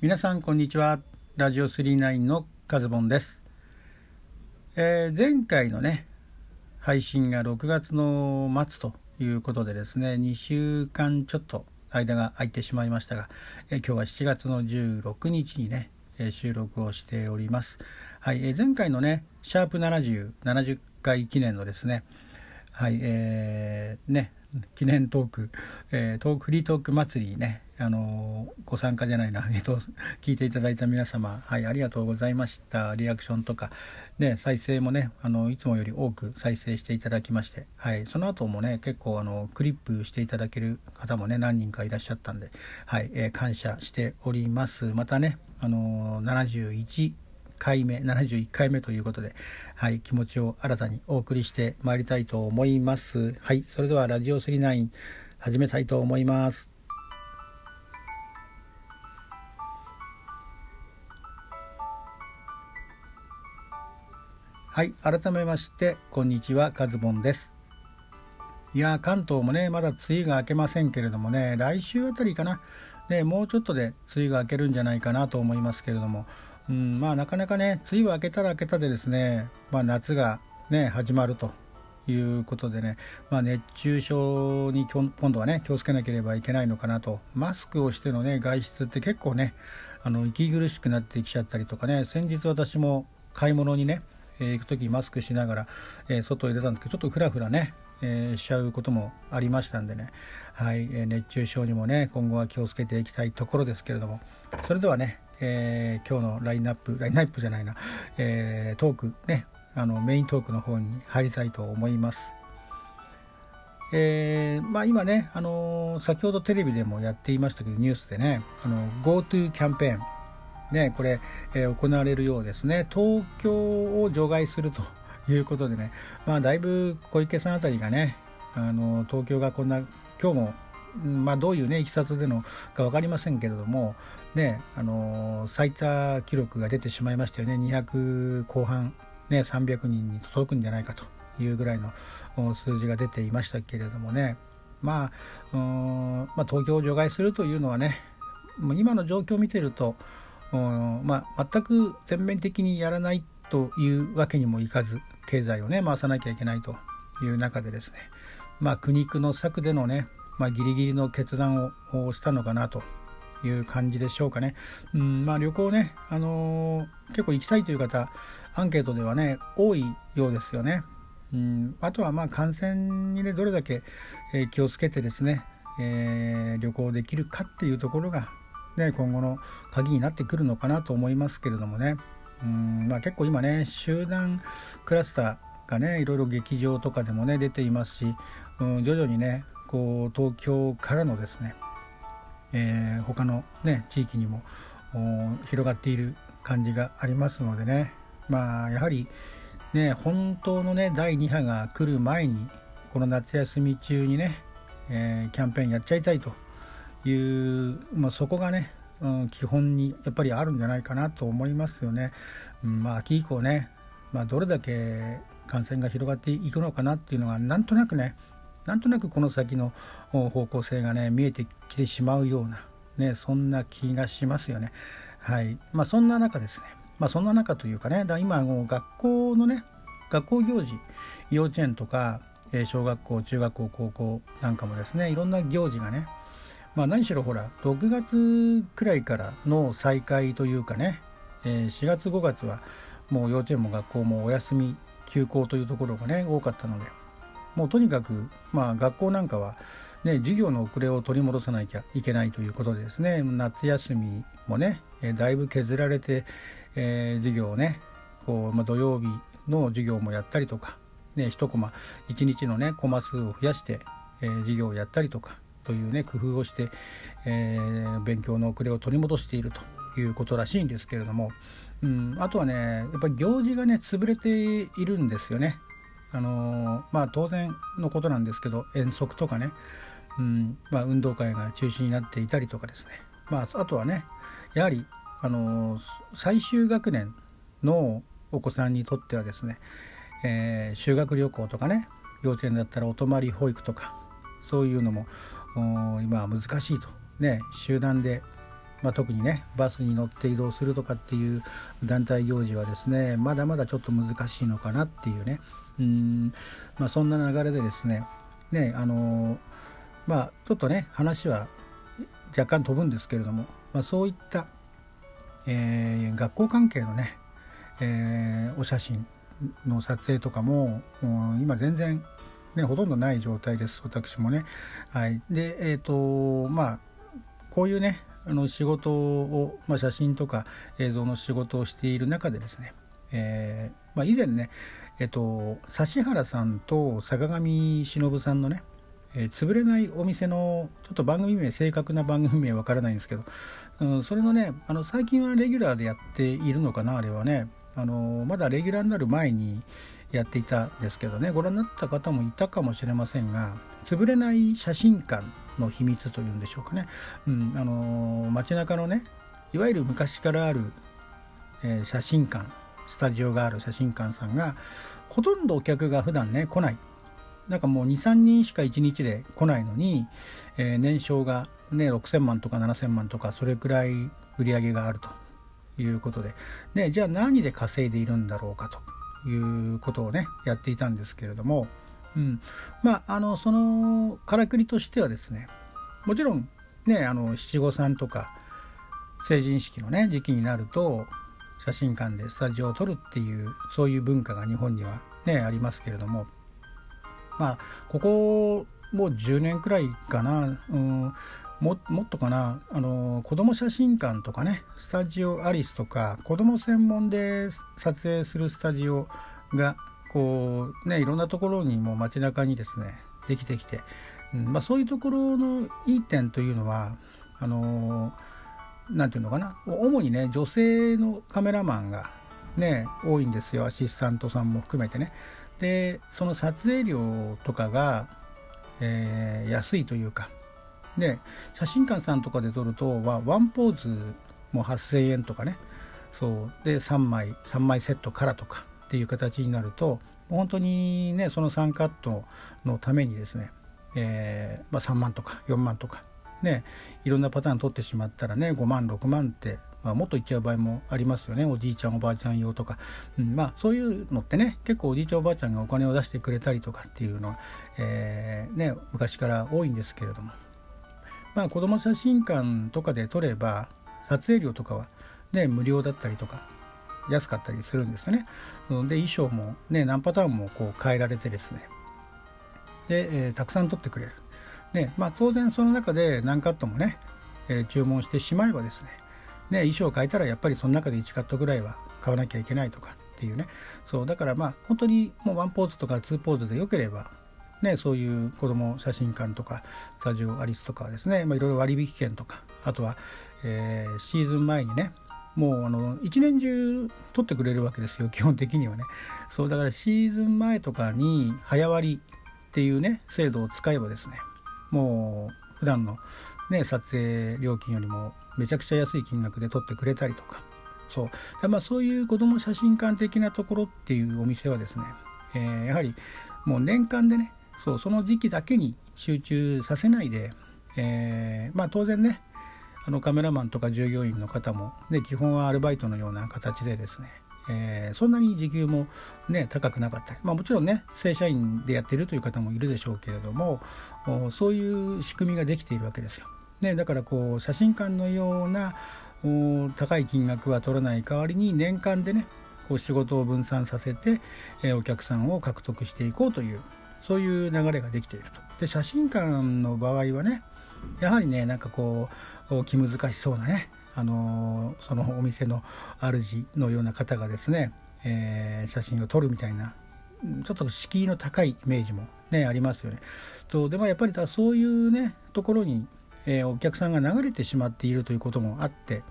皆さんこんにちは。ラジオ39のカズボンです、えー、前回のね配信が6月の末ということでですね2週間ちょっと間が空いてしまいましたが、えー、今日は7月の16日にね、えー、収録をしております。はい、え前回のねシャープ7070回記念のですねはいえー、ね記念トーク、えー、トークフリートーク祭りね、あの、ご参加じゃないな、えっと、聞いていただいた皆様、はい、ありがとうございました。リアクションとか、ね、再生もね、あの、いつもより多く再生していただきまして、はい、その後もね、結構、あの、クリップしていただける方もね、何人かいらっしゃったんで、はい、えー、感謝しております。またね、あの、71、回目71回目ということで、はい、気持ちを新たにお送りしてまいりたいと思いますはいそれではラジオ39始めたいと思いますはい改めましてこんにちはカズボンです。いや関東もねまだ梅雨が明けませんけれどもね来週あたりかな。ねもうちょっとで梅雨が明けるんじゃないかなと思いますけれども。うん、まあなかなかね、梅雨は明けたら明けたでですね、まあ夏がね、始まるということでね、まあ、熱中症に今度はね、気をつけなければいけないのかなと、マスクをしてのね、外出って結構ね、あの息苦しくなってきちゃったりとかね、先日私も買い物にね、えー、行く時マスクしながら、えー、外へ出たんですけど、ちょっとふらふらね、えー、しちゃうこともありましたんでね、はい、え熱中症にもね、今後は気をつけていきたいところですけれども、それではね、えー、今日のラインナップ、ラインナップじゃないな、えー、トークね、あのメイントークの方に入りたいと思います。えー、まあ今ね、あのー、先ほどテレビでもやっていましたけど、ニュースでね、あの GoTo キャンペーン、ね、これ、えー、行われるようですね。東京を除外するということでね、まあだいぶ小池さんあたりがね、あの東京がこんな、今日もまあ、どういうねいきさつでのか分かりませんけれども、ね、あの最多記録が出てしまいましたよね200後半、ね、300人に届くんじゃないかというぐらいの数字が出ていましたけれどもね、まあ、まあ、東京を除外するというのはねもう今の状況を見てると、まあ、全く全面的にやらないというわけにもいかず経済をね回さなきゃいけないという中でですね、まあ、苦肉の策でのねまあ、ギリギリの決断をしたのかなという感じでしょうかね。うんまあ、旅行ね、あのー、結構行きたいという方、アンケートではね、多いようですよね。うんあとはまあ感染にね、どれだけ、気をつけてですね、えー、旅行できるかっていうところが、ね、今後の鍵になってくるのかなと思いますけれどもね。うんまあ、結構今ね、集団クラスターがね、いろいろ劇場とかでもね、出ていますし、うん、徐々にね、こう東京からのですね、えー、他の、ね、地域にも広がっている感じがありますのでねまあやはりね本当のね第2波が来る前にこの夏休み中にね、えー、キャンペーンやっちゃいたいという、まあ、そこがね、うん、基本にやっぱりあるんじゃないかなと思いますよね。うん、まあ秋以降ね、まあ、どれだけ感染が広がっていくのかなっていうのがなんとなくねなんとなくこの先の方向性がね見えてきてしまうような、ね、そんな気がしますよね。はいまあ、そんな中ですね、まあ、そんな中というかねだ今もう学校のね学校行事幼稚園とか小学校中学校高校なんかもですねいろんな行事がねまあ何しろほら6月くらいからの再開というかねえ4月5月はもう幼稚園も学校もお休み休校というところがね多かったのでもうとにかく、まあ、学校なんかは、ね、授業の遅れを取り戻さなきゃいけないということでですね夏休みもね、えだいぶ削られて、えー、授業をねこう、まあ、土曜日の授業もやったりとか、ね、1コマ1日のねコマ数を増やして、えー、授業をやったりとかというね工夫をして、えー、勉強の遅れを取り戻しているということらしいんですけれども、うん、あとはねやっぱり行事がね潰れているんですよね。あのまあ当然のことなんですけど遠足とかね、うんまあ、運動会が中止になっていたりとかですね、まあ、あとはねやはり、あの最終学年のお子さんにとってはですね、えー、修学旅行とかね幼稚園だったらお泊まり保育とかそういうのも今は難しいと。ね集団でまあ、特にねバスに乗って移動するとかっていう団体行事はですねまだまだちょっと難しいのかなっていうね。うん、まあ、そんな流れでですねねあのまあちょっとね話は若干飛ぶんですけれども、まあ、そういった、えー、学校関係のね、えー、お写真の撮影とかもも今全然ね、ほとんどない状態です私もね。はい、でえっ、ー、とまあこういうねあの仕事を、まあ、写真とか映像の仕事をしている中でですね、えーまあ、以前ね、えっと、指原さんと坂上忍さんのね、えー、潰れないお店のちょっと番組名正確な番組名わからないんですけど、うん、それのねあの最近はレギュラーでやっているのかなあれはねあのまだレギュラーになる前にやっていたんですけどね。ご覧になった方もいたかもしれませんが潰れない写真館の秘密というんでしょうかね、うん、あの街中のねいわゆる昔からある、えー、写真館スタジオがある写真館さんがほとんどお客が普段ね来ない。なんかもう23人しか1日で来ないのに、えー、年商がね6000万とか7000万とかそれくらい売り上げがあるということで。でじゃあ何で稼いでいるんだろうかと。いうことをねやっていたんですけれども、うん、まああのそのからくりとしてはですねもちろんねあの七五三とか成人式のね時期になると写真館でスタジオを撮るっていうそういう文化が日本にはねありますけれどもまあここもう10年くらいかな、うん、ももっとかなあの子供写真館とかねスタジオアリスとか子供専門で撮影するスタジオがこうねいろんなところにも街中にですねできてきて、うんまあ、そういうところのいい点というのはあのなんていうのかな主にね女性のカメラマンがね多いんですよ。アシスタントさんも含めてね。でその撮影料とかが、えー、安いというかで写真館さんとかで撮るとはワンポーズも8000円とかね。そう。で3枚3枚セットからとかっていう形になると本当にねその3カットのためにですね、えーまあ、3万とか4万とかねいろんなパターン取ってしまったらね5万6万って、まあ、もっといっちゃう場合もありますよね。おじいちゃんおばあちゃん用とか、うん、まあそういうのってね結構おじいちゃんおばあちゃんがお金を出してくれたりとかっていうのは、えー、ね、昔から多いんですけれども。まあ子ども写真館とかで撮れば撮影料とかはね無料だったりとか安かったりするんですよね。で衣装もね何パターンもこう変えられてですねで、えー、たくさん撮ってくれる。でまあ当然その中で何カットもね、えー、注文してしまえばですねね衣装を変えたらやっぱりその中で1カットぐらいは買わなきゃいけないとかっていうねそうだからまあ本当にもうワンポーズとかツーポーズでよければね、そういう子ども写真館とかスタジオアリスとかはですね、まあ、いろいろ割引券とかあとは、えー、シーズン前にねもうあの一年中取ってくれるわけですよ 基本的にはね。そうだからシーズン前とかに早割っていうね制度を使えばですねもう普段のね撮影料金よりもめちゃくちゃ安い金額で取ってくれたりとか。そう。まあそういう子ども写真館的なところっていうお店はですね、えー、やはりもう年間でねそうその時期だけに集中させないで、えー、まあ当然ねあのカメラマンとか従業員の方も、ね、基本はアルバイトのような形でですね、えー、そんなに時給も、ね、高くなかったり、まあ、もちろんね正社員でやってるという方もいるでしょうけれどもそういう仕組みができているわけですよ。ね、だからこう写真館のような高い金額は取らない代わりに年間でねこう仕事を分散させて、えー、お客さんを獲得していこうというそういう流れができていると。で写真館の場合はねやはりねなんかこう気難しそうなねあのそのお店の主のような方がですね、えー、写真を撮るみたいなちょっと敷居の高いイメージもねありますよね。とでもやっぱりだそういうねところに、えー、お客さんが流れてしまっているということもあって、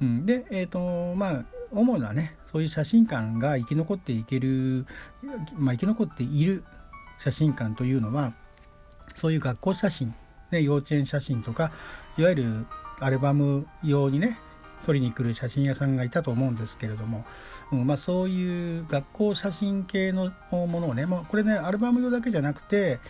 うん、でえっ、ー、とまあ主なねそういう写真館が生き残っていける、まあ、生き残っている写真館というのはそういう学校写真、ね、幼稚園写真とかいわゆるアルバム用にね撮りに来る写真屋さんがいたと思うんですけれども、うんまあ、そういう学校写真系のものをね、まあ、これねアルバム用だけじゃなくて、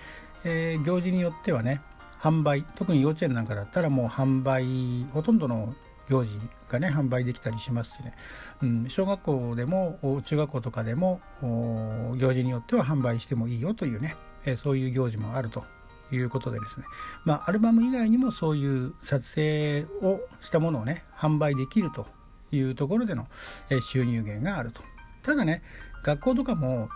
えー、行事によってはね販売特に幼稚園なんかだったらもう販売ほとんどの行事がね販売できたりしますしね、うん、小学校でも中学校とかでも行事によっては販売してもいいよというね、えそういう行事もあるということでですね。まあアルバム以外にもそういう撮影をしたものをね販売できるというところでの収入源があると。ただね学校とかも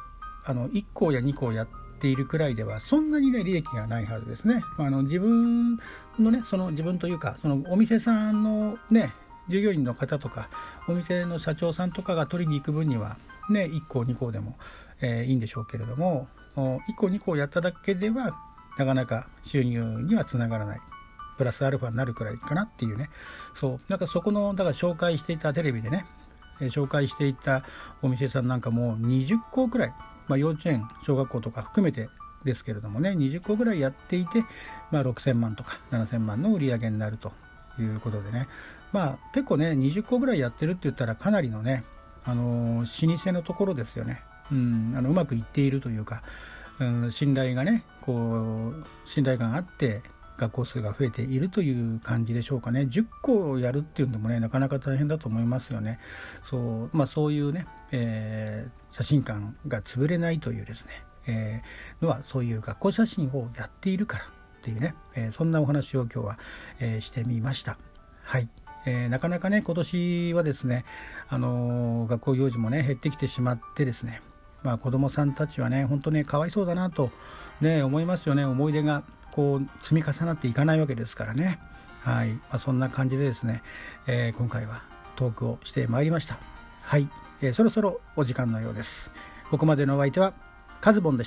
あの1校や2校やってているくらいではそんなにね利益がないはずですね。あの自分のねその自分というかそのお店さんのね従業員の方とかお店の社長さんとかが取りに行く分にはね1校2校でも、えー、いいんでしょうけれども1校2校やっただけではなかなか収入にはつながらない。プラスアルファになるくらいかなっていうね。そう。なんかそこのだから紹介していたテレビでね紹介していたお店さんなんかも20校くらい、まあ、幼稚園小学校とか含めてですけれどもね20個ぐらいやっていて、まあ、6000万とか7000万の売り上げになるということでね。まあ結構ね20個ぐらいやってるって言ったらかなりのねあの老舗のところですよね、うん、あのうまくいっているというか、うん、信頼がねこう信頼感あって学校数が増えているという感じでしょうかね。10個やるっていうのもねなかなか大変だと思いますよね。そう,、まあ、そういうね、えー、写真館が潰れないというですね、えー、のはそういう学校写真をやっているからっていうね、えー、そんなお話を今日は、え、してみました。はい、え、なかなかね今年はですね、あの学校行事もね減ってきてしまってですねまあ子どもさんたちはね本当ねかわいそうだなとね思いますよね。思い出がこう積み重なっていかないわけですからね。はい。まあ、そんな感じでですね、えー、今回はトークをしてまいりました。はい。えー、そろそろお時間のようです。ここまでのお相手はカズボンでした。